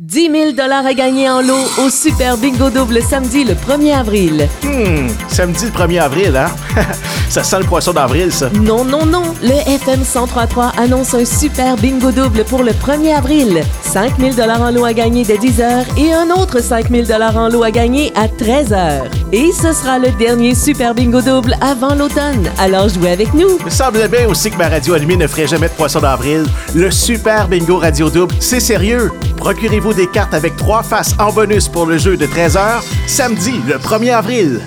10 000 dollars à gagner en lot au Super Bingo Double samedi le 1er avril. Hmm, samedi le 1er avril, hein? ça sent le poisson d'avril, ça. Non, non, non. Le FM 1033 annonce un Super Bingo Double pour le 1er avril. 5 000 dollars en lot à gagner dès 10 h et un autre 5 000 dollars en lot à gagner à 13 h. Et ce sera le dernier Super Bingo Double avant l'automne. Alors jouez avec nous. Il semblait bien aussi que ma radio animée ne ferait jamais de poisson d'avril. Le Super Bingo Radio Double, c'est sérieux. Procurez-vous des cartes avec trois faces en bonus pour le jeu de 13h, samedi le 1er avril.